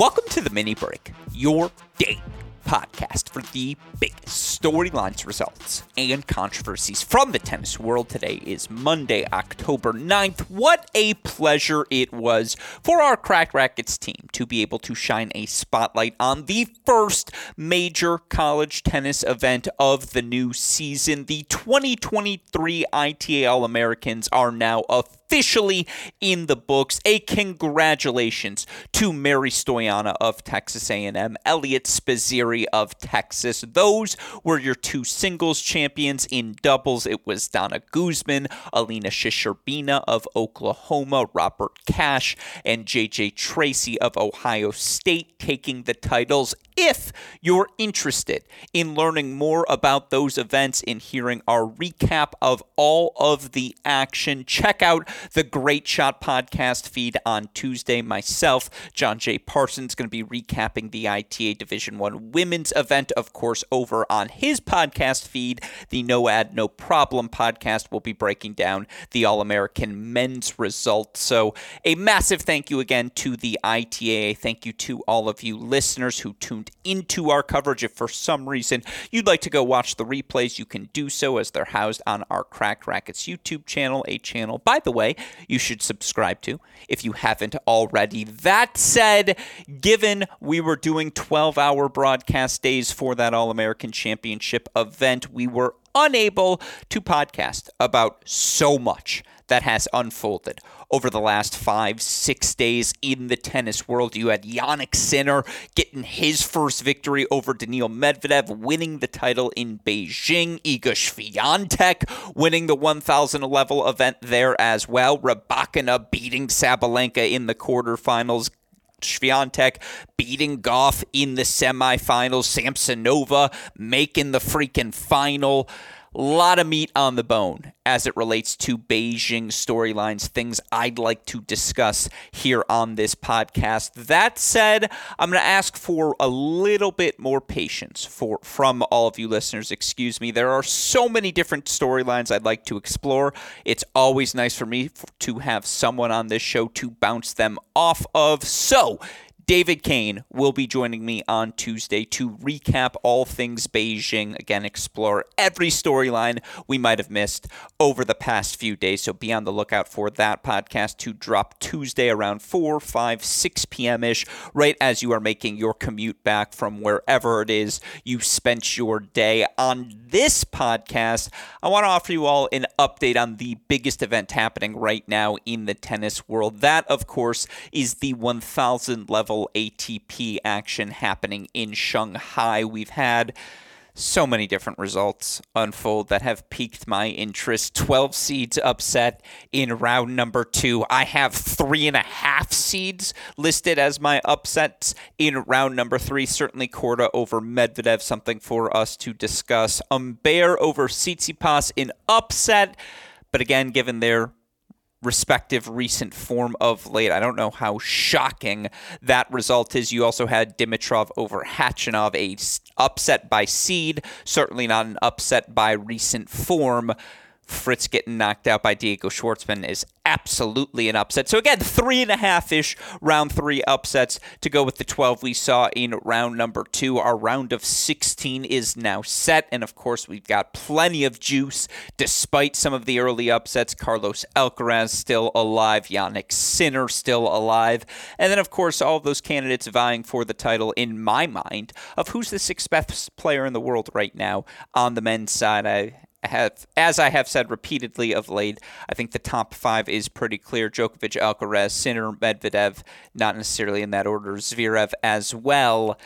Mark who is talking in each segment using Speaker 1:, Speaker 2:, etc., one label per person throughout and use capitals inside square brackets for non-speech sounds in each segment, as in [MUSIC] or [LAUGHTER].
Speaker 1: Welcome to the mini break, your date podcast for the biggest storylines, results, and controversies from the tennis world. Today is Monday, October 9th. What a pleasure it was for our Cracked Racquets team to be able to shine a spotlight on the first major college tennis event of the new season. The 2023 ITA All Americans are now official officially in the books. A congratulations to Mary Stoiana of Texas A&M, Eliot Spizzirri of Texas. Those were your two singles champions in doubles. It was Donna Guzman, Alina Shcherbina of Oklahoma, Robert Cash, and JJ Tracy of Ohio State taking the titles if you're interested in learning more about those events and hearing our recap of all of the action, check out the Great Shot podcast feed on Tuesday. Myself, John J. Parsons, going to be recapping the ITA Division One women's event, of course, over on his podcast feed. The No Ad, No Problem podcast will be breaking down the All American men's results. So, a massive thank you again to the ITA. Thank you to all of you listeners who tuned into our coverage. If for some reason you'd like to go watch the replays, you can do so as they're housed on our Cracked Racquets YouTube channel, a channel, by the way, you should subscribe to if you haven't already. That said, given we were doing 12 hour broadcast days for that All American Championship event, we were unable to podcast about so much that has unfolded over the last five, six days in the tennis world. You had Jannik Sinner getting his first victory over Daniil Medvedev, winning the title in Beijing. Iga Swiatek winning the 1,000 level event there as well. Rybakina beating Sabalenka in the quarterfinals. Swiatek beating Gauff in the semifinals. Samsonova making the freaking final. A lot of meat on the bone as it relates to Beijing storylines, things I'd like to discuss here on this podcast. That said, I'm going to ask for a little bit more patience for from all of you listeners. Excuse me. There are so many different storylines I'd like to explore. It's always nice for me to have someone on this show to bounce them off of. So, David Kane will be joining me on Tuesday to recap all things Beijing. Again, explore every storyline we might have missed over the past few days. So be on the lookout for that podcast to drop Tuesday around 4, 5, 6 p.m. ish, right as you are making your commute back from wherever it is you spent your day. On this podcast, I want to offer you all an update on the biggest event happening right now in the tennis world. That, of course, is the 1000 level ATP action happening in Shanghai. We've had so many different results unfold that have piqued my interest. 12 seeds upset in round number two. I have three and a half seeds listed as my upsets in round number three. Certainly Korda over Medvedev, something for us to discuss. Humbert over Tsitsipas in upset. But again, given their respective recent form of late. I don't know how shocking that result is. You also had Dimitrov over Khachanov, a upset by seed, certainly not an upset by recent form. Fritz getting knocked out by Diego Schwartzman is absolutely an upset. So again, three and a half ish round three upsets to go with the 12 we saw in round number two. Our round of 16 is now set. And of course, we've got plenty of juice despite some of the early upsets. Carlos Alcaraz still alive, Jannik Sinner still alive. And then, of course, all those candidates vying for the title in my mind of who's the sixth best player in the world right now on the men's side. I have, as I have said repeatedly of late, I think the top five is pretty clear. Djokovic, Alcaraz, Sinner, Medvedev, not necessarily in that order. Zverev as well.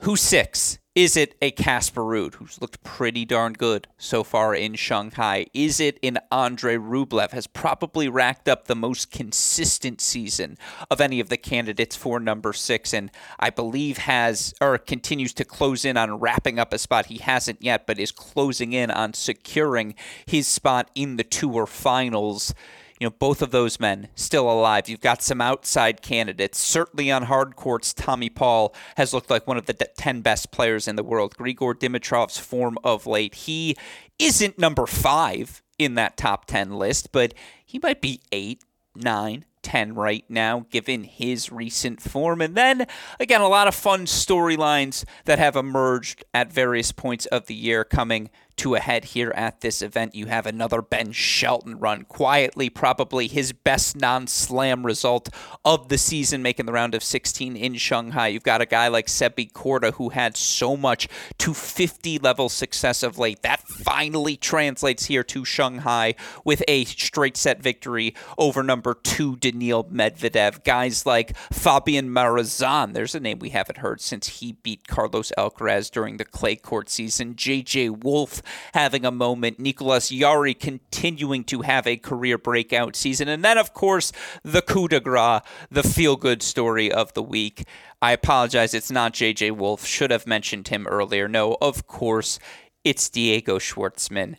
Speaker 1: Who's six? Is it a Casper Ruud, who's looked pretty darn good so far in Shanghai? Is it an Andre Rublev, has probably racked up the most consistent season of any of the candidates for number six, and I believe has or continues to close in on wrapping up a spot he hasn't yet, but is closing in on securing his spot in the tour finals you know, both of those men still alive. You've got some outside candidates. Certainly on hard courts, Tommy Paul has looked like one of the 10 best players in the world. Grigor Dimitrov's form of late, he isn't number five in that top 10 list, but he might be eight, nine, 10 right now, given his recent form. And then, again, a lot of fun storylines that have emerged at various points of the year coming to a head here at this event. You have another Ben Shelton run quietly, probably his best non slam result of the season, making the round of 16 in Shanghai. You've got a guy like Sebi Korda who had so much 250 level success of late. That finally translates here to Shanghai with a straight set victory over number two, Daniil Medvedev. Guys like Fabian Marozsan, there's a name we haven't heard since he beat Carlos Alcaraz during the clay court season. JJ Wolf having a moment. Nicolas Jarry continuing to have a career breakout season. And then, of course, the coup de grace, the feel good story of the week. I apologize, it's not JJ Wolf. Should have mentioned him earlier. No, of course, it's Diego Schwartzman.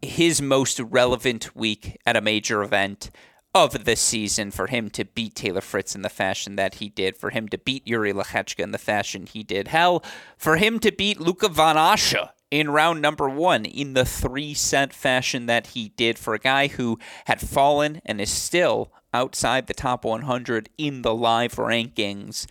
Speaker 1: His most relevant week at a major event of the season for him to beat Taylor Fritz in the fashion that he did, for him to beat Jiri Lehecka in the fashion he did. Hell, for him to beat Luca Van Assche in round number one in the three set fashion that he did for a guy who had fallen and is still outside the top 100 in the live rankings.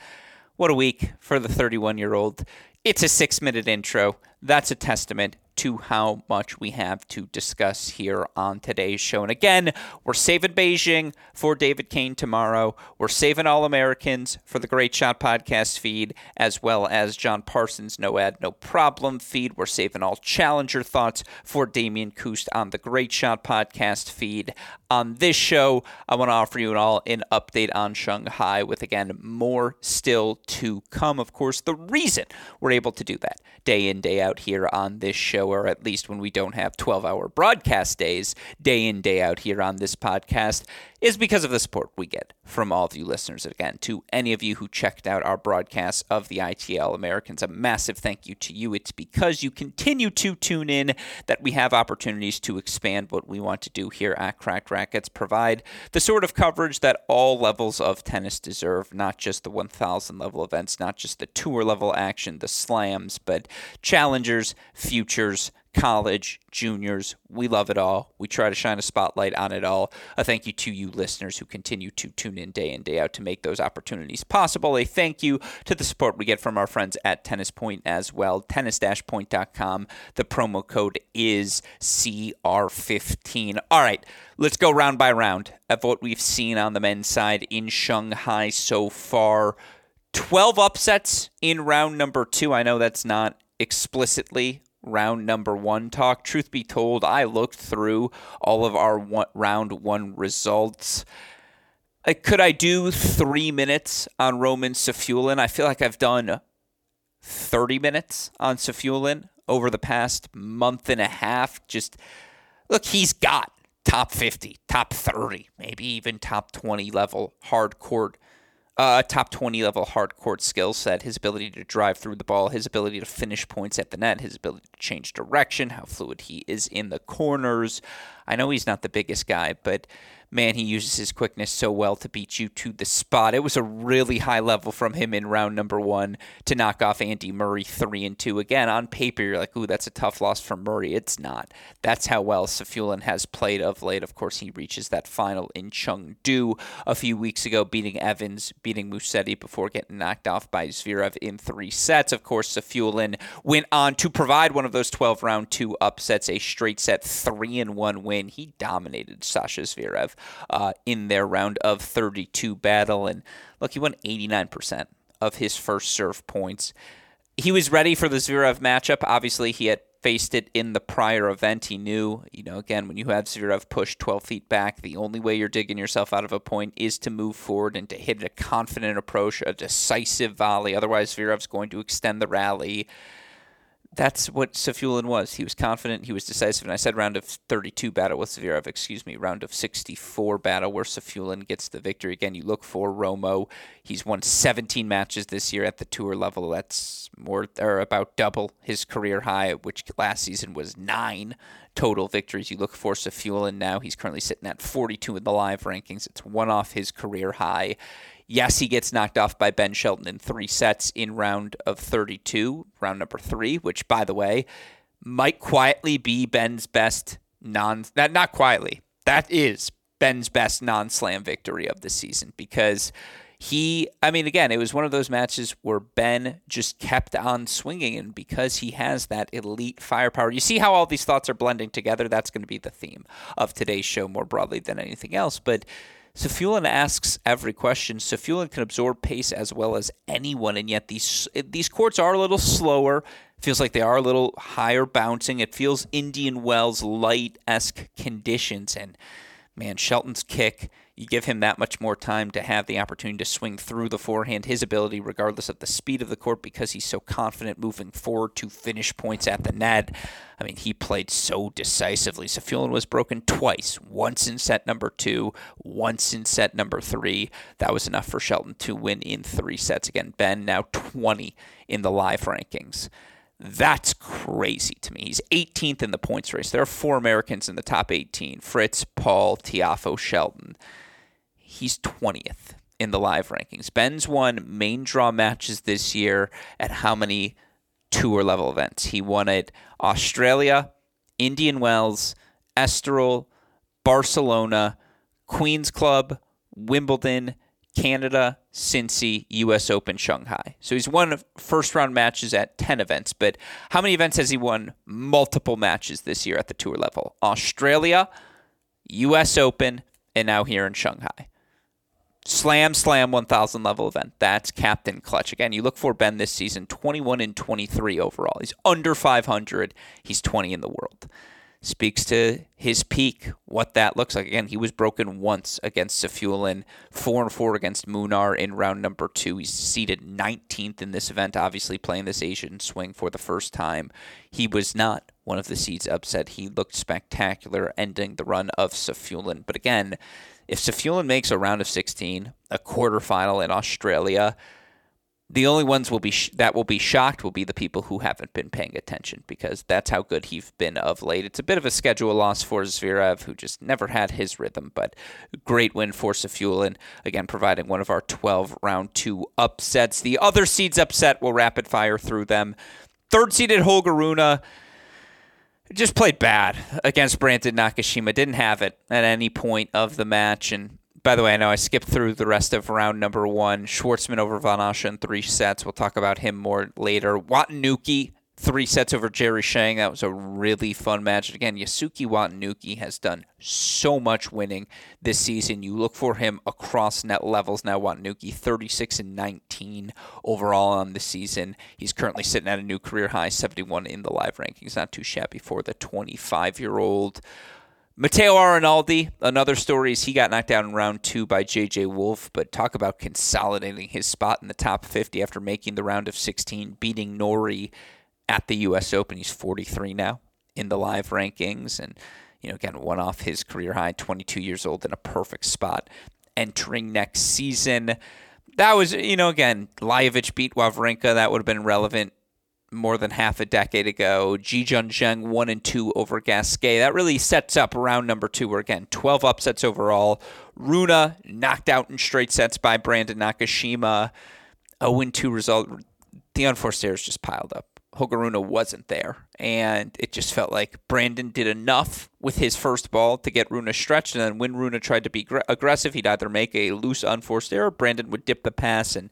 Speaker 1: What a week for the 31 year old. It's a six minute intro. That's a testament to how much we have to discuss here on today's show. And again, we're saving Beijing for David Kane tomorrow. We're saving All Americans for the Great Shot podcast feed, as well as John Parsons' No Ad, No Problem feed. We're saving all Challenger thoughts for Damian Kust on the Great Shot podcast feed. On this show, I want to offer you all an update on Shanghai with, again, more still to come. Of course, the reason we're able to do that day in, day out here on this show or at least when we don't have 12 hour broadcast days, day in, day out here on this podcast, is because of the support we get from all of you listeners. Again, to any of you who checked out our broadcast of the ITL Americans, a massive thank you to you. It's because you continue to tune in that we have opportunities to expand what we want to do here at Cracked Racquets, provide the sort of coverage that all levels of tennis deserve, not just the 1000 level events, not just the tour level action, the slams, but challengers, futures, college, juniors. We love it all. We try to shine a spotlight on it all. A thank you to you listeners who continue to tune in day in, day out to make those opportunities possible. A thank you to the support we get from our friends at Tennis Point as well. Tennis-point.com. The promo code is CR15. All right, let's go round by round of what we've seen on the men's side in Shanghai so far. 12 upsets in round number two. I know that's not explicitly round number one talk. Truth be told, I looked through all of our one, round one results. Uh, could I do three minutes on Roman Safiullin? I feel like I've done 30 minutes on Safiullin over the past month and a half. Just look, he's got top 50, top 30, maybe even top 20 level hard a top 20 level hard court skill set, his ability to drive through the ball, his ability to finish points at the net, his ability to change direction, how fluid he is in the corners. I know he's not the biggest guy, but man, he uses his quickness so well to beat you to the spot. It was a really high level from him in round number one to knock off Andy Murray three and two. Again, on paper, you're like, ooh, that's a tough loss for Murray. It's not. That's how well Safiullin has played of late. Of course, he reaches that final in Chengdu a few weeks ago, beating Evans, beating Musetti before getting knocked off by Zverev in three sets. Of course, Safiullin went on to provide one of those 12 round two upsets, a straight set three and one win. He dominated Sasha Zverev uh, in their round of 32 battle. And look, he won 89% of his first serve points. He was ready for the Zverev matchup. Obviously, he had faced it in the prior event. He knew, you know, again, when you have Zverev push 12 feet back, the only way you're digging yourself out of a point is to move forward and to hit a confident approach, a decisive volley. Otherwise, Zverev's going to extend the rally that's what Safiullin was. He was confident. He was decisive. And I said round of 32 battle with Zverev, excuse me, round of 64 battle where Safiullin gets the victory. Again, you look for Romo. He's won 17 matches this year at the tour level. That's more or about double his career high, which last season was nine total victories. You look for Safiullin now. He's currently sitting at 42 in the live rankings. It's one off his career high. Yes, he gets knocked off by Ben Shelton in three sets in round of 32, round number three, which, by the way, might quietly be Ben's best non. Not, not quietly. That is Ben's best non slam victory of the season because he, I mean, again, it was one of those matches where Ben just kept on swinging, and because he has that elite firepower, you see how all these thoughts are blending together. That's going to be the theme of today's show more broadly than anything else. But Safiullin asks every question. Safiullin can absorb pace as well as anyone, and yet these these courts are a little slower. Feels like they are a little higher bouncing. It feels Indian Wells light esque conditions, and man, Shelton's kick you give him that much more time to have the opportunity to swing through the forehand. His ability, regardless of the speed of the court, because he's so confident moving forward to finish points at the net. I mean, he played so decisively. Safiullin was broken twice, once in set number two, once in set number three. That was enough for Shelton to win in three sets. Again, Ben now 20 in the live rankings. That's crazy to me. He's 18th in the points race. There are four Americans in the top 18 Fritz, Paul, Tiafoe, Shelton he's 20th in the live rankings. Ben's won main draw matches this year at how many tour level events? He won at Australia, Indian Wells, Estoril, Barcelona, Queens Club, Wimbledon, Canada, Cincy, US Open, Shanghai. So he's won first round matches at 10 events, but how many events has he won multiple matches this year at the tour level? Australia, US Open, and now here in Shanghai. Slam Slam 1000 level event. That's Captain Clutch. Again, you look for Ben this season 21 and 23 overall. He's under 500. He's 20 in the world. Speaks to his peak, what that looks like. Again, he was broken once against Safiullin, 4 and 4 against Munar in round number 2. He's seated 19th in this event, obviously playing this Asian swing for the first time. He was not one of the seeds upset. He looked spectacular ending the run of Safiullin. But again, if Safiullin makes a round of 16, a quarterfinal in Australia, the only ones will be sh- that will be shocked will be the people who haven't been paying attention because that's how good he's been of late. It's a bit of a schedule loss for Zverev, who just never had his rhythm, but great win for Safiullin, again providing one of our 12 round two upsets. The other seeds upset will rapid fire through them. Third seeded Holger Rune just played bad against Brandon Nakashima. Didn't have it at any point of the match. And by the way, I know I skipped through the rest of round number one. Schwartzman over Van Assche in three sets. We'll talk about him more later. Watanuki three sets over Jerry Shang. That was a really fun match. Again, Yosuke Watanuki has done so much winning this season. You look for him across net levels now. Watanuki 36 and 19 overall on the season. He's currently sitting at a new career high, 71 in the live rankings. Not too shabby for the 25 year old. Matteo Arnaldi, another story is he got knocked out in round two by J.J. Wolf, but talk about consolidating his spot in the top 50 after making the round of 16, beating Norrie at the U.S. Open. He's 43 now in the live rankings, and you know, again, one off his career high, 22 years old, in a perfect spot entering next season. That was, you know, again, Lajovic beat Wawrinka. That would have been relevant more than half a decade ago. Jijun Zheng one and two over Gasquet. That really sets up round number two, where again, 12 upsets overall. Rune knocked out in straight sets by Brandon Nakashima. A win two result. The unforced errors just piled up. Holger Rune wasn't there. And it just felt like Brandon did enough with his first ball to get Rune stretched. And then when Rune tried to be aggressive, he'd either make a loose, unforced error, Brandon would dip the pass, and,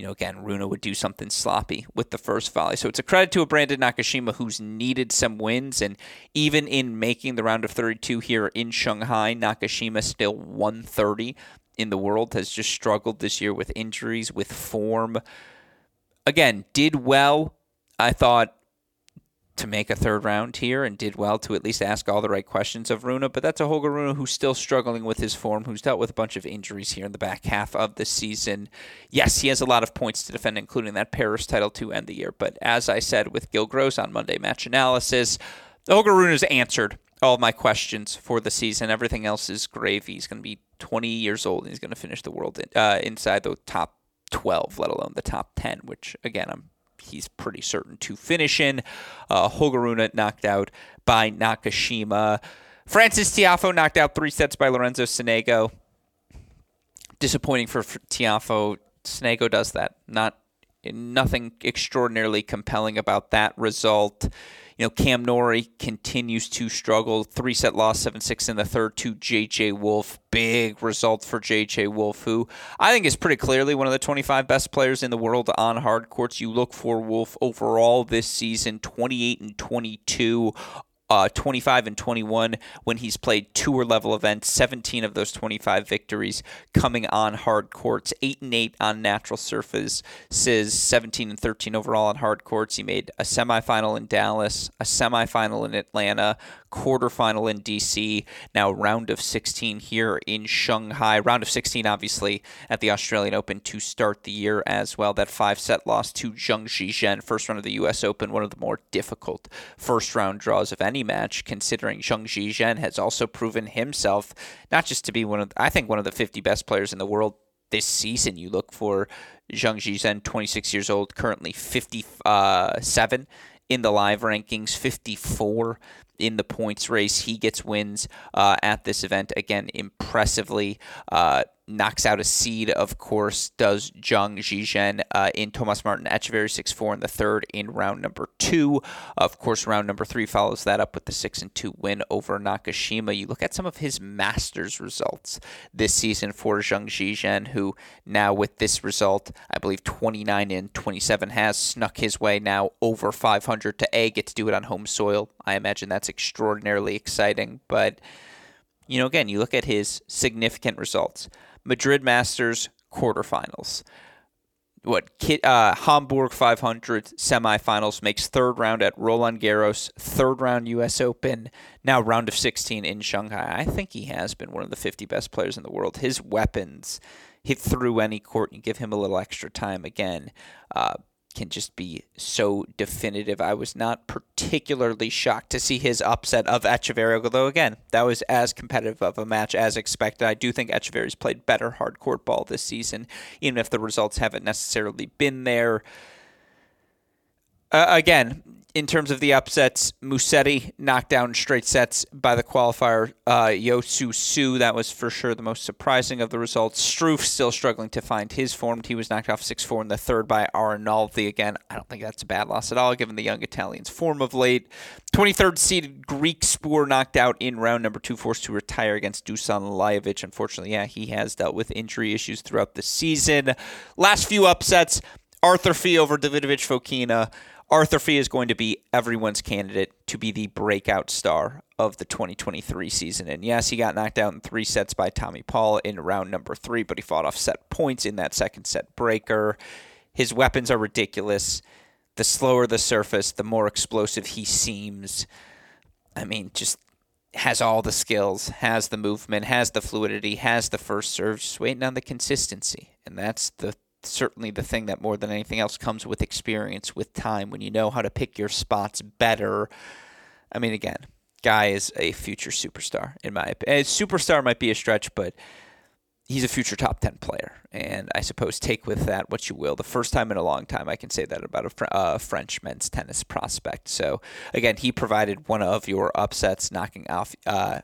Speaker 1: you know, again, Rune would do something sloppy with the first volley. So it's a credit to a Brandon Nakashima who's needed some wins. And even in making the round of 32 here in Shanghai, Nakashima still 130 in the world, has just struggled this year with injuries, with form. Again, did well I thought to make a third round here and did well to at least ask all the right questions of Rune. but that's a Holger Rune who's still struggling with his form, who's dealt with a bunch of injuries here in the back half of the season. Yes, he has a lot of points to defend, including that Paris title to end the year, but as I said with Gil Gross on Monday Match Analysis, Holger Rune has answered all my questions for the season. Everything else is gravy. He's going to be 20 years old and he's going to finish the world in, uh, inside the top 12, let alone the top 10, which, again, I'm he's pretty certain to finish in. Uh, Holger Rune knocked out by Nakashima. Francis Tiafoe knocked out three sets by Lorenzo Sonego. Disappointing for Tiafoe. Sonego does that. Not nothing extraordinarily compelling about that result. You know, Cam Norrie continues to struggle. Three set loss, 7 6 in the third to JJ Wolf. Big result for JJ Wolf, who I think is pretty clearly one of the 25 best players in the world on hard courts. You look for Wolf overall this season 28 and 22 uh, 25 and 21 when he's played tour level events. 17 of those 25 victories coming on hard courts. 8 and 8 on natural surfaces. 17 and 13 overall on hard courts. He made a semifinal in Dallas, a semifinal in Atlanta, quarterfinal in DC, now round of 16 here in Shanghai. Round of 16, obviously, at the Australian Open to start the year as well. That five set loss to Zheng Zhizhen, first round of the U.S. Open, one of the more difficult first round draws of any match, considering Zheng Zhizhen has also proven himself not just to be one of, I think, one of the 50 best players in the world this season. You look for Zheng Zhizhen, 26 years old, currently 57 in the live rankings, 54 in the points race. He gets wins uh, at this event again impressively. Uh, knocks out a seed, of course, does Zheng Zhizhen uh, in Thomas Martin Etcheverry 6 4 in the third in round number two. Of course, round number three follows that up with the 6 and 2 win over Nakashima. You look at some of his Masters results this season for Zheng Zhizhen, who now with this result, I believe 29 and 27, has snuck his way now over 500 to A, get to do it on home soil. I imagine that's extraordinarily exciting, but you know, again, you look at his significant results. Madrid Masters quarterfinals. What uh, Hamburg 500 semifinals makes third round at Roland Garros, third round U.S. Open, now round of 16 in Shanghai. I think he has been one of the 50 best players in the world. His weapons hit through any court and give him a little extra time again. Uh, can just be so definitive. I was not particularly shocked to see his upset of Etcheverry, although again, that was as competitive of a match as expected. I do think Etcheverry's played better hard court ball this season, even if the results haven't necessarily been there. Uh, again, in terms of the upsets, Musetti knocked down straight sets by the qualifier. Uh, Yosu Su, that was for sure the most surprising of the results. Struff still struggling to find his form. He was knocked off 6 4 in the third by Arnaldi. Again, I don't think that's a bad loss at all, given the young Italian's form of late. 23rd seeded Griekspoor knocked out in round number two, forced to retire against Dusan Lajovic. Unfortunately, yeah, he has dealt with injury issues throughout the season. Last few upsets Arthur Fils over Davidovich Fokina. Arthur Fils is going to be everyone's candidate to be the breakout star of the 2023 season. And yes, he got knocked out in three sets by Tommy Paul in round number three, but he fought off set points in that second set breaker. His weapons are ridiculous. The slower the surface, the more explosive he seems. I mean, just has all the skills, has the movement, has the fluidity, has the first serve, just waiting on the consistency. And that's the certainly the thing that more than anything else comes with experience, with time, when you know how to pick your spots better. I mean, again, guy is a future superstar in my opinion. Superstar might be a stretch, but he's a future top 10 player. And I suppose take with that what you will. The first time in a long time I can say that about a uh, French men's tennis prospect. So, again, he provided one of your upsets, knocking off uh,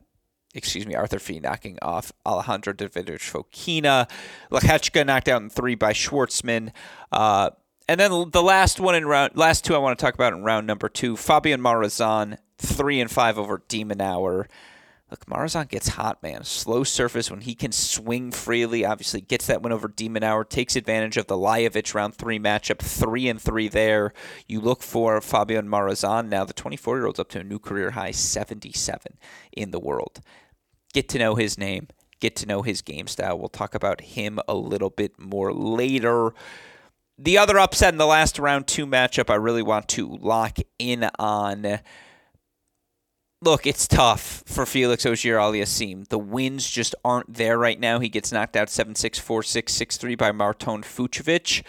Speaker 1: excuse me, Arthur Fils knocking off Alejandro Davidovich Fokina. Lehecka knocked out in three by Schwartzman. Uh, and then the last one in round, last two I want to talk about in round number two, Fabian Marozsan, three and five over de Minaur. Look, Marozsan gets hot, man. Slow surface when he can swing freely. Obviously, gets that win over de Minaur. Takes advantage of the Lajovic round three matchup. Three and three there. You look for Fabian Marozsan now. The 24 year old's up to a new career high 77 in the world get to know his name, get to know his game style. We'll talk about him a little bit more later. The other upset in the last round two matchup, I really want to lock in on. Look, it's tough for Felix Auger-Aliassime. The wins just aren't there right now. He gets knocked out 7 6 4 6 6 3 by Marton Fucsovics.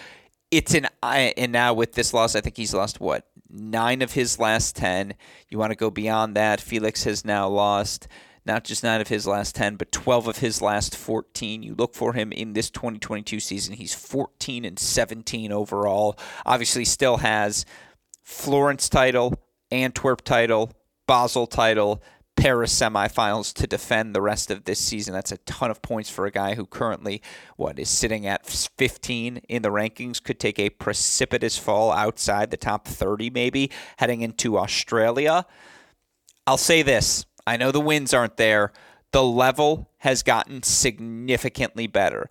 Speaker 1: It's an and now with this loss, I think he's lost what nine of his last ten. You want to go beyond that? Felix has now lost not just nine of his last 10, but 12 of his last 14. You look for him in this 2022 season. He's 14 and 17 overall. Obviously, still has Florence title, Antwerp title, Basel title, Paris semifinals to defend the rest of this season. That's a ton of points for a guy who currently, what, is sitting at 15 in the rankings, could take a precipitous fall outside the top 30 maybe heading into Australia. I'll say this I know the wins aren't there. The level has gotten significantly better.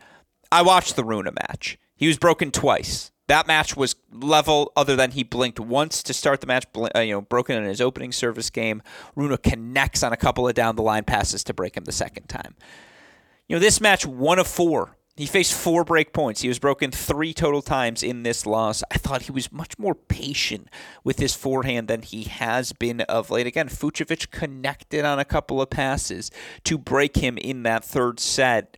Speaker 1: I watched the Rune match. He was broken twice. That match was level, other than he blinked once to start the match. Uh, you know, broken in his opening service game. Rune connects on a couple of down the line passes to break him the second time. You know, this match one of four. He faced four break points. He was broken three total times in this loss. I thought he was much more patient with his forehand than he has been of late. Again, Fucsovics connected on a couple of passes to break him in that third set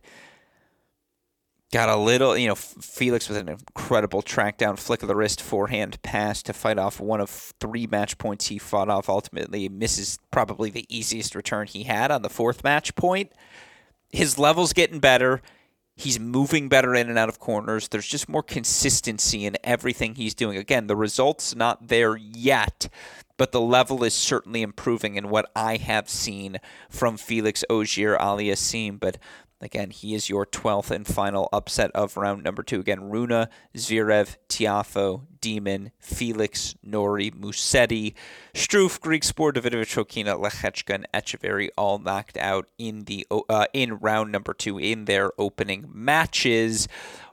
Speaker 1: got a little, you know, Felix with an incredible track down, flick of the wrist, forehand pass to fight off one of three match points he fought off. Ultimately, misses probably the easiest return he had on the fourth match point. His level's getting better. He's moving better in and out of corners. There's just more consistency in everything he's doing. Again, the results not there yet, but the level is certainly improving in what I have seen from Felix Auger Aliassime. But Again, he is your 12th and final upset of round number two. Again, Rune, Zverev, Tiafoe, Demon, Felix, Norrie, Musetti, Struff, Griekspoor, Davidovich, Fokina, Lehecka, and Etcheverry all knocked out in the uh, in round number two in their opening matches.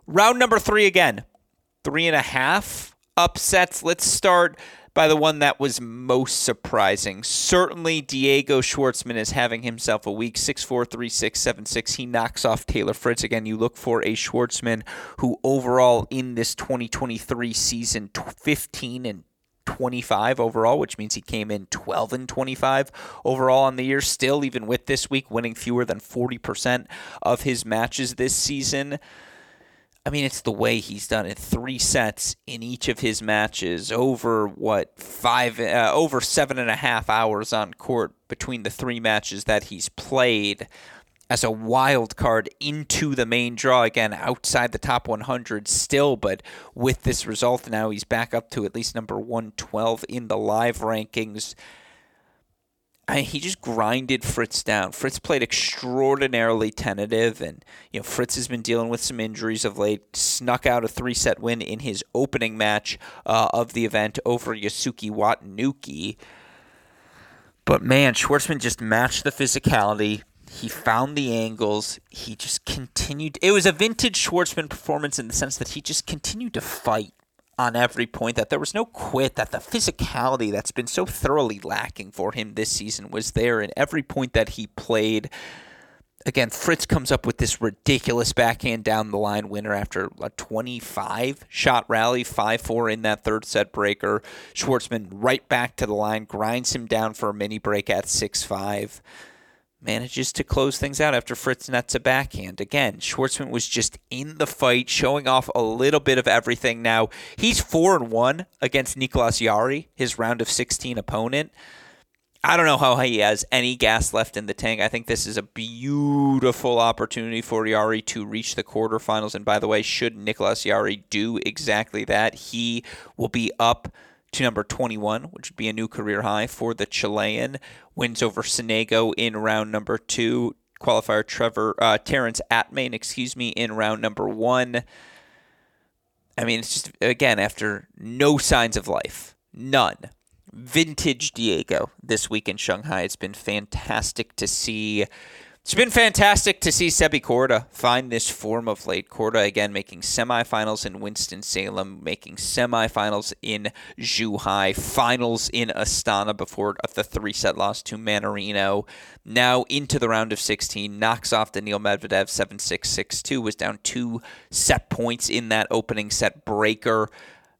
Speaker 1: Round number three again, three and a half upsets. Let's start by the one that was most surprising. Certainly, Diego Schwartzman is having himself a week 6 4 3 6 7 6. He knocks off Taylor Fritz. Again, you look for a Schwartzman who, overall, in this 2023 season, 15 and 25 overall, which means he came in 12 and 25 overall on the year. Still, even with this week, winning fewer than 40% of his matches this season. I mean, it's the way he's done it. Three sets in each of his matches, over what five, uh, over seven and a half hours on court between the three matches that he's played as a wild card into the main draw again outside the top 100 still but with this result now he's back up to at least number 112 in the live rankings I, he just grinded Fritz down. Fritz played extraordinarily tentative, and you know Fritz has been dealing with some injuries of late. Snuck out a three-set win in his opening match uh, of the event over Yosuke Watanuki. But man, Schwartzman just matched the physicality. He found the angles. He just continued. It was a vintage Schwartzman performance in the sense that he just continued to fight on every point, that there was no quit, that the physicality that's been so thoroughly lacking for him this season was there in every point that he played. Again, Fritz comes up with this ridiculous backhand down the line winner after a 25 shot rally, 5 4 in that third set breaker. Schwartzman right back to the line, grinds him down for a mini break at 6 5 manages to close things out after Fritz nets a backhand. Again, Schwartzman was just in the fight, showing off a little bit of everything. Now he's four and one against Nicolas Jarry, his round of sixteen opponent. I don't know how he has any gas left in the tank. I think this is a beautiful opportunity for Jarry to reach the quarterfinals. And by the way, should Nicolas Jarry do exactly that, he will be up to number 21, which would be a new career high for the Chilean. Wins over Sonego in round number two. Qualifier Trevor uh, Terence Atmane, excuse me, in round number one. I mean, it's just again after no signs of life, none. Vintage Diego this week in Shanghai. It's been fantastic to see it's been fantastic to see Sebi Korda find this form of late. Korda again making semifinals in Winston-Salem, making semifinals in Zhuhai, finals in Astana before the three-set loss to Mannarino. Now into the round of 16, knocks off Daniil Medvedev 7-6, 6-2, was down two set points in that opening set breaker.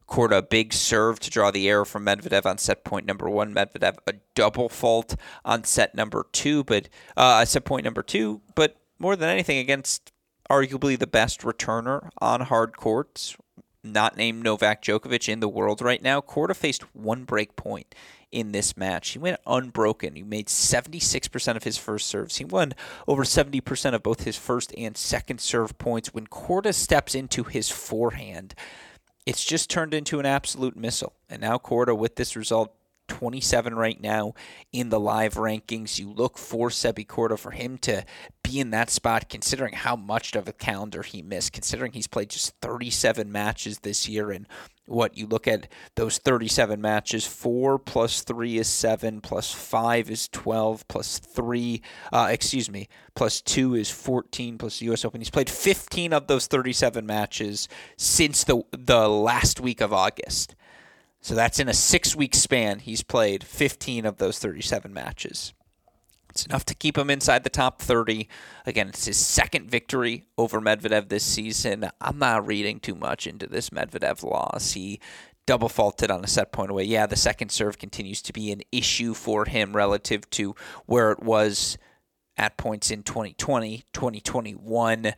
Speaker 1: Korda a big serve to draw the error from Medvedev on set point number one. Medvedev a double fault on set number two, but uh, set point number two. But more than anything, against arguably the best returner on hard courts, not named Novak Djokovic in the world right now. Korda faced one break point in this match. He went unbroken. He made 76% of his first serves. He won over 70% of both his first and second serve points. When Korda steps into his forehand, it's just turned into an absolute missile. And now Korda, with this result, 27 right now in the live rankings. You look for Sebi Korda for him to be in that spot, considering how much of a calendar he missed, considering he's played just 37 matches this year and what you look at those 37 matches 4 plus 3 is 7 plus 5 is 12 plus 3 uh, excuse me plus 2 is 14 plus the US Open. He's played 15 of those 37 matches since the the last week of August. So that's in a 6 week span he's played 15 of those 37 matches it's enough to keep him inside the top 30. Again, it's his second victory over Medvedev this season. I'm not reading too much into this Medvedev loss. He double faulted on a set point away. Yeah, the second serve continues to be an issue for him relative to where it was at points in 2020, 2021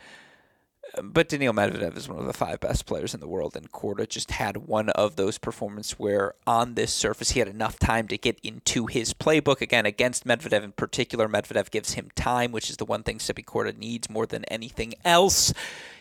Speaker 1: but Daniil Medvedev is one of the five best players in the world, and Korda just had one of those performances where on this surface he had enough time to get into his playbook. Again, against Medvedev in particular, Medvedev gives him time, which is the one thing Sebi Korda needs more than anything else.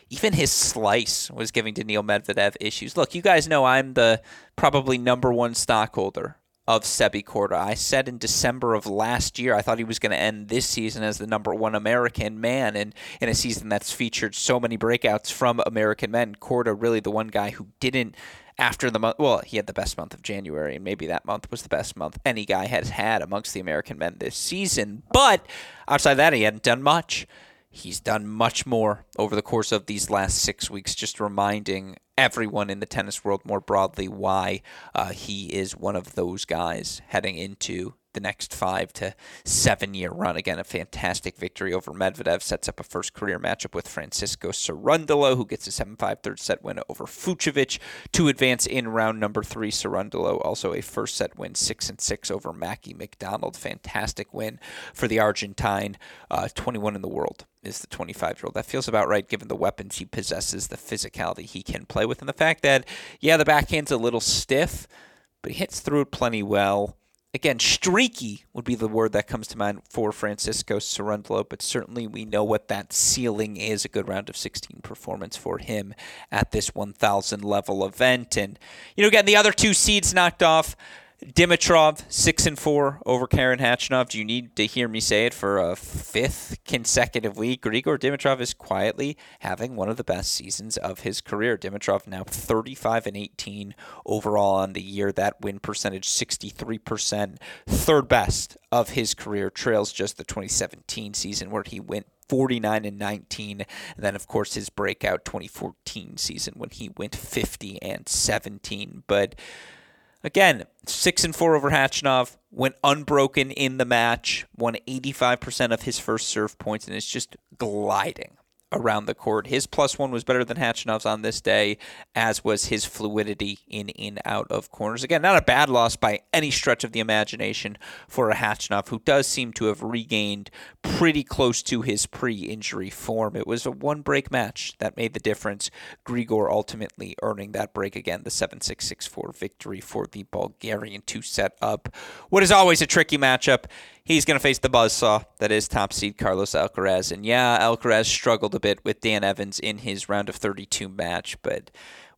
Speaker 1: Even his slice was giving Daniil Medvedev issues. Look, you guys know I'm the probably number one stockholder of Sebi Korda. I said in December of last year I thought he was going to end this season as the number one American man, and in a season that's featured so many breakouts from American men, Korda really the one guy who didn't. After the month, well, he had the best month of January, and maybe that month was the best month any guy has had amongst the American men this season. But outside that, he hadn't done much. He's done much more over the course of these last six weeks, just reminding everyone in the tennis world more broadly why uh, he is one of those guys heading into the next five to seven year run. Again, a fantastic victory over Medvedev sets up a first career matchup with Francisco Cerundolo, who gets a 7 5 third set win over Fucsovics to advance in round number three. Cerundolo also a first set win, 6 and 6 over Mackie McDonald. Fantastic win for the Argentine, uh, 21 in the world is the 25 year old. That feels about right given the weapons he possesses, the physicality he can play with, and the fact that, yeah, the backhand's a little stiff, but he hits through it plenty well. Again, streaky would be the word that comes to mind for Francisco Cerundolo, but certainly we know what that ceiling is a good round of 16 performance for him at this 1,000 level event. And, you know, again, the other two seeds knocked off. Dimitrov six and four over Karen Khachanov. Do you need to hear me say it for a fifth consecutive week? Grigor Dimitrov is quietly having one of the best seasons of his career. Dimitrov now 35 and 18 overall on the year. That win percentage 63%, third best of his career. Trails just the 2017 season where he went 49 and 19. And then, of course, his breakout 2014 season when he went 50 and 17. But Again, six and four over Khachanov, went unbroken in the match, won 85% of his first serve points, and is just gliding around the court. His plus one was better than Khachanov's on this day, as was his fluidity in in out of corners. Again, not a bad loss by any stretch of the imagination for a Khachanov who does seem to have regained pretty close to his pre-injury form. It was a one-break match that made the difference. Grigor ultimately earning that break again, the 7-6-6-4 victory for the Bulgarian to set up what is always a tricky matchup he's going to face the buzzsaw that is top seed Carlos Alcaraz. And yeah, Alcaraz struggled a bit with Dan Evans in his round of 32 match, but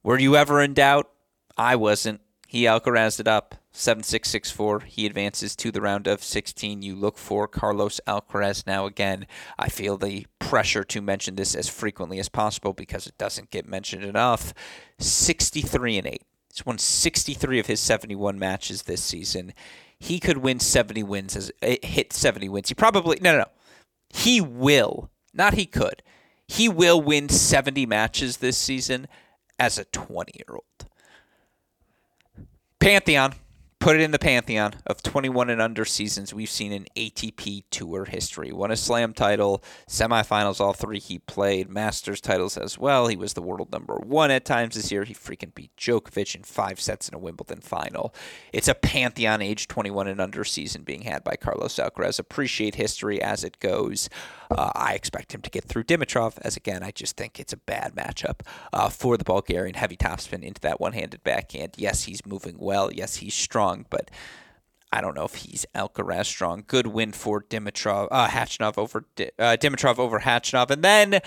Speaker 1: were you ever in doubt? I wasn't. He Alcarazed it up. 7 6 6 4. He advances to the round of 16. You look for Carlos Alcaraz now again. I feel the pressure to mention this as frequently as possible because it doesn't get mentioned enough. 63 and 8. He's won 63 of his 71 matches this season he could win 70 wins as eh, hit 70 wins. He probably no no no. He will, not he could. He will win 70 matches this season as a 20-year-old. Pantheon put it in the pantheon of 21 and under seasons we've seen in ATP Tour history. Won a slam title, semifinals, all three he played, Masters titles as well. He was the world number one at times this year. He freaking beat Djokovic in five sets in a Wimbledon final. It's a pantheon age 21 and under season being had by Carlos Alcaraz. Appreciate history as it goes. Uh, I expect him to get through Dimitrov, as again, I just think it's a bad matchup uh, for the Bulgarian heavy topspin into that one handed backhand. Yes, he's moving well. Yes, he's strong, but. I don't know if he's Alcaraz strong. Good win for Dimitrov, uh, over uh, Dimitrov over Khachanov, and then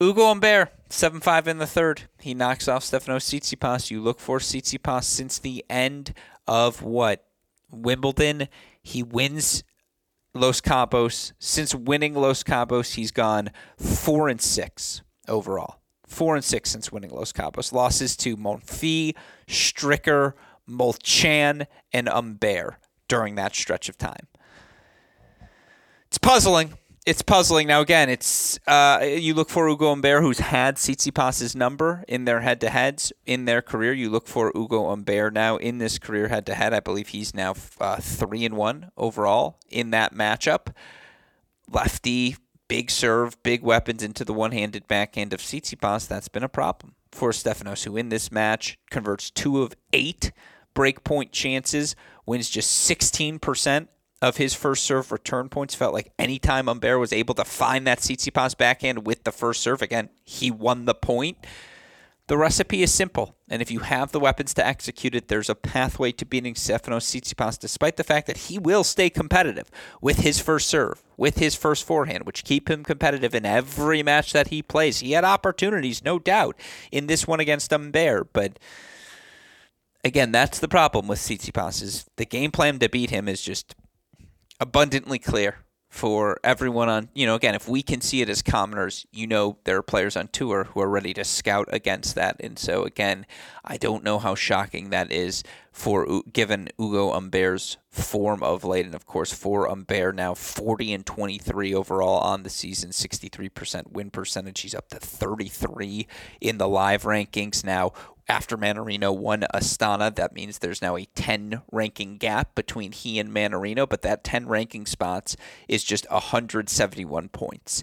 Speaker 1: Ugo Humbert, 7 5 in the third. He knocks off Stefano Tsitsipas. You look for Tsitsipas since the end of what? Wimbledon. He wins Los Cabos. Since winning Los Cabos, he's gone four and six overall. Four and six since winning Los Cabos. Losses to Monfils, Stricker, Molcan, and Humbert during that stretch of time. It's puzzling it's puzzling. Now again, it's uh, you look for Ugo Humbert, who's had Tsitsipas's number in their head-to-heads in their career. You look for Ugo Humbert now in this career head-to-head. I believe he's now uh, three and one overall in that matchup. Lefty, big serve, big weapons into the one-handed backhand of Tsitsipas. That's been a problem for Stefanos, who in this match converts two of eight breakpoint chances, wins just sixteen percent of his first serve return points felt like anytime Humbert was able to find that Tsitsipas backhand with the first serve, again, he won the point. The recipe is simple, and if you have the weapons to execute it, there's a pathway to beating Stefanos Tsitsipas, despite the fact that he will stay competitive with his first serve, with his first forehand, which keep him competitive in every match that he plays. He had opportunities, no doubt, in this one against Humbert, but again, that's the problem with Tsitsipas is the game plan to beat him is just abundantly clear for everyone on, you know, again, if we can see it as commoners, you know, there are players on tour who are ready to scout against that. And so, again, I don't know how shocking that is for given Ugo Humbert's form of late. And of course, for Humbert now 40 and 23 overall on the season, 63% win percentage. He's up to 33 in the live rankings now after Mannarino won Astana. That means there's now a 10 ranking gap between he and Mannarino, but that 10 ranking spots is just 171 points.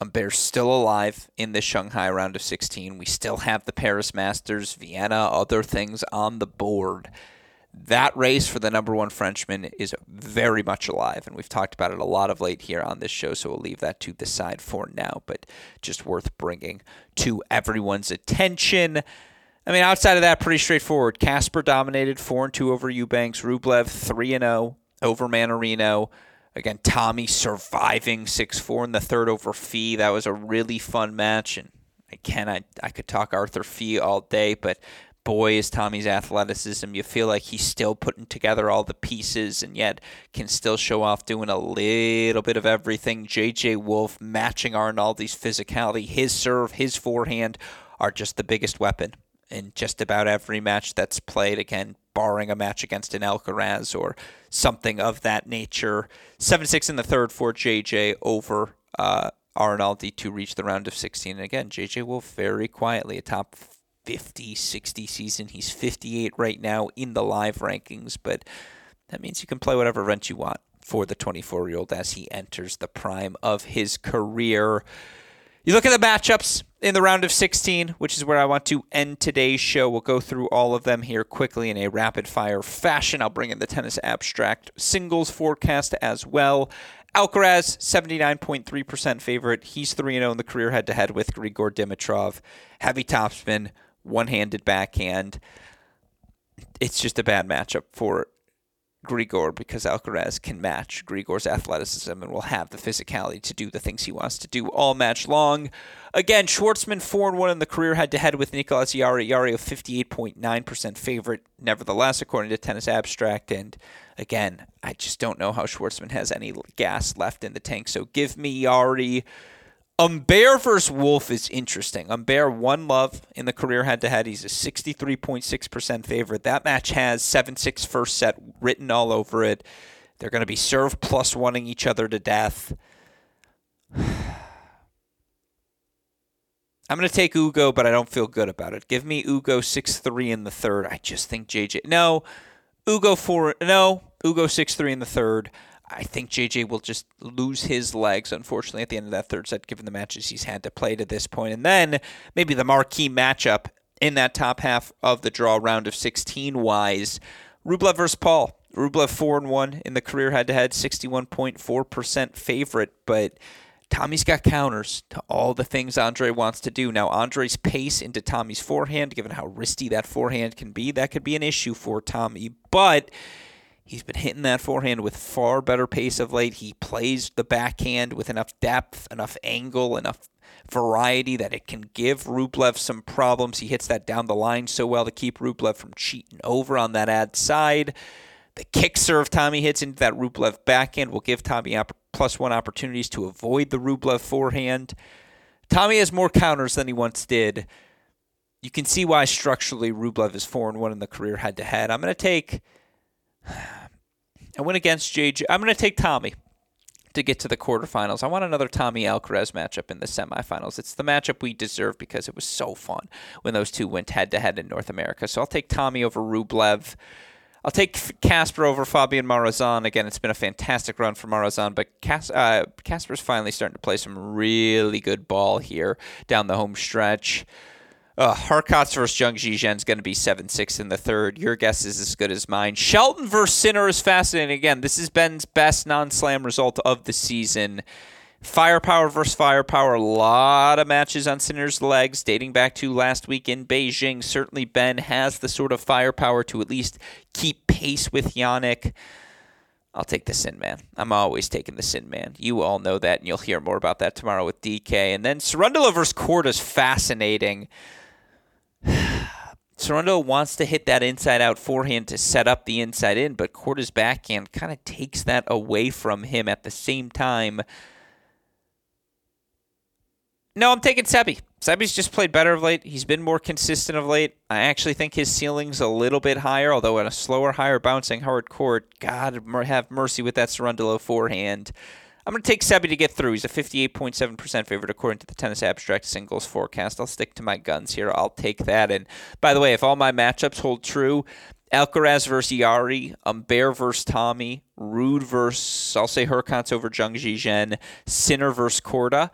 Speaker 1: Humbert's still alive in the Shanghai round of 16. We still have the Paris Masters, Vienna, other things on the board. That race for the number one Frenchman is very much alive, and we've talked about it a lot of late here on this show, so we'll leave that to the side for now, but just worth bringing to everyone's attention. I mean, outside of that, pretty straightforward. Casper dominated four and two over Eubanks. Rublev three and zero oh over Mannarino. Again, Tommy surviving six four in the third over Fils. That was a really fun match. And again, I I could talk Arthur Fils all day, but boy is Tommy's athleticism. You feel like he's still putting together all the pieces and yet can still show off doing a little bit of everything. JJ Wolf matching Arnaldi's physicality. His serve, his forehand are just the biggest weapon in just about every match that's played. Again, barring a match against an Alcaraz or something of that nature. 7 6 in the third for JJ over uh, Arnaldi to reach the round of 16. And again, JJ will very quietly, a top 50, 60 season. He's 58 right now in the live rankings, but that means you can play whatever rent you want for the 24 year old as he enters the prime of his career. You look at the matchups in the round of 16, which is where I want to end today's show. We'll go through all of them here quickly in a rapid fire fashion. I'll bring in the tennis abstract singles forecast as well. Alcaraz, 79.3% favorite. He's 3 0 in the career head to head with Grigor Dimitrov. Heavy topspin, one handed backhand. It's just a bad matchup for Grigor because Alcaraz can match Grigor's athleticism and will have the physicality to do the things he wants to do all match long. Again, Schwartzman 4 1 in the career head to head with Nicolas Jarry. Jarry a 58.9% favorite, nevertheless, according to Tennis Abstract. And again, I just don't know how Schwartzman has any gas left in the tank. So give me Jarry. Humbert versus Wolf is interesting. Humbert won love in the career head to head. He's a 63.6% favorite. That match has 7 6 first set written all over it. They're going to be serve plus oneing each other to death. [SIGHS] I'm going to take Ugo, but I don't feel good about it. Give me Ugo 6 3 in the third. I just think JJ. No. Ugo 4. No. Ugo 6 3 in the third. I think JJ will just lose his legs, unfortunately, at the end of that third set, given the matches he's had to play to this point. And then maybe the marquee matchup in that top half of the draw round of 16 wise Rublev versus Paul. Rublev 4 and 1 in the career head to head, 61.4% favorite, but. Tommy's got counters to all the things Andre wants to do. Now, Andre's pace into Tommy's forehand, given how wristy that forehand can be, that could be an issue for Tommy. But He's been hitting that forehand with far better pace of late. He plays the backhand with enough depth, enough angle, enough variety that it can give Rublev some problems. He hits that down the line so well to keep Rublev from cheating over on that ad side. The kick serve Tommy hits into that Rublev backhand will give Tommy plus one opportunities to avoid the Rublev forehand. Tommy has more counters than he once did. You can see why structurally Rublev is 4 and 1 in the career head to head. I'm going to take. I went against JJ. I'm going to take Tommy to get to the quarterfinals. I want another Tommy Alcaraz matchup in the semifinals. It's the matchup we deserve because it was so fun when those two went head to head in North America. So I'll take Tommy over Rublev. I'll take Casper over Fabian Marozsan. Again, it's been a fantastic run for Marozsan, but Cas- uh, Casper's finally starting to play some really good ball here down the home stretch. Uh, Hurkacz versus Zhang Zhizhen is going to be 7 6 in the third. Your guess is as good as mine. Shelton versus Sinner is fascinating. Again, this is Ben's best non slam result of the season. Firepower versus firepower. A lot of matches on Sinner's legs dating back to last week in Beijing. Certainly, Ben has the sort of firepower to at least keep pace with Jannik. I'll take the Sin Man. I'm always taking the Sin Man. You all know that, and you'll hear more about that tomorrow with DK. And then Cerundolo versus Korda is fascinating. [SIGHS] Cerundolo wants to hit that inside out forehand to set up the inside in, but Korda's backhand kind of takes that away from him at the same time. No, I'm taking Sebi. Sebi's just played better of late. He's been more consistent of late. I actually think his ceiling's a little bit higher, although at a slower, higher bouncing hard court. God have mercy with that Cerundolo forehand. I'm going to take Sebi to get through. He's a 58.7% favorite according to the Tennis Abstract Singles forecast. I'll stick to my guns here. I'll take that. And by the way, if all my matchups hold true, Alcaraz versus Jarry, Humbert versus Tommy, Ruud versus, I'll say Hurkacz over Zhang Zhizhen, Sinner versus Korda.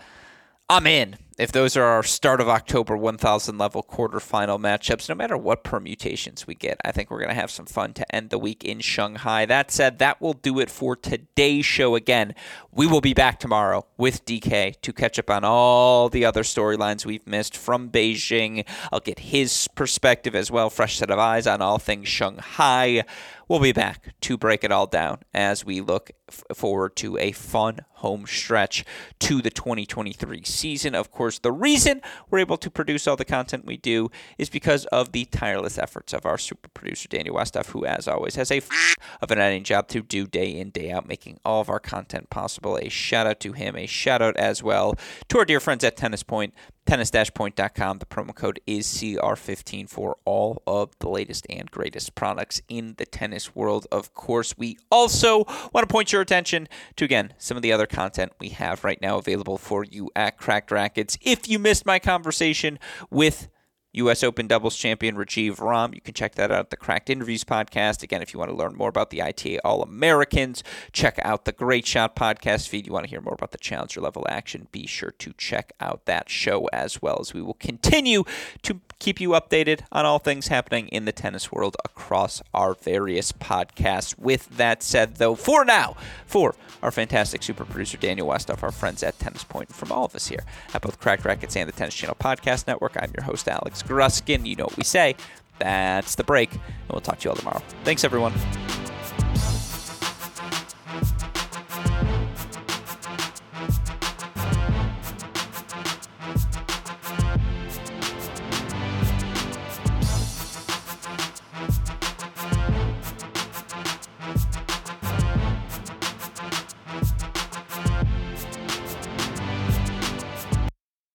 Speaker 1: I'm in if those are our start of October 1000 level quarterfinal matchups, no matter what permutations we get, I think we're going to have some fun to end the week in Shanghai. That said, that will do it for today's show. Again, we will be back tomorrow with DK to catch up on all the other storylines we've missed from Beijing. I'll get his perspective as well, fresh set of eyes on all things Shanghai. We'll be back to break it all down as we look f- forward to a fun home stretch to the 2023 season. Of course, the reason we're able to produce all the content we do is because of the tireless efforts of our super producer, Daniel Westoff, who, as always, has a f- of an editing job to do day in, day out, making all of our content possible. A shout out to him, a shout out as well to our dear friends at Tennis Point tennis-point.com. The promo code is CR15 for all of the latest and greatest products in the tennis world. Of course, we also want to point your attention to, again, some of the other content we have right now available for you at Cracked Racquets. If you missed my conversation with U.S. Open doubles champion Rajeev Ram. You can check that out at the Cracked Interviews podcast. Again, if you want to learn more about the ITA All Americans, check out the Great Shot podcast feed. You want to hear more about the Challenger level action, be sure to check out that show as well as we will continue to keep you updated on all things happening in the tennis world across our various podcasts. With that said, though, for now, for our fantastic super producer Daniel Westoff, our friends at Tennis Point, from all of us here at both Cracked Racquets and the Tennis Channel Podcast Network, I'm your host, Alex Gruskin. You know what we say. That's the break, and we'll talk to you all tomorrow. Thanks, everyone.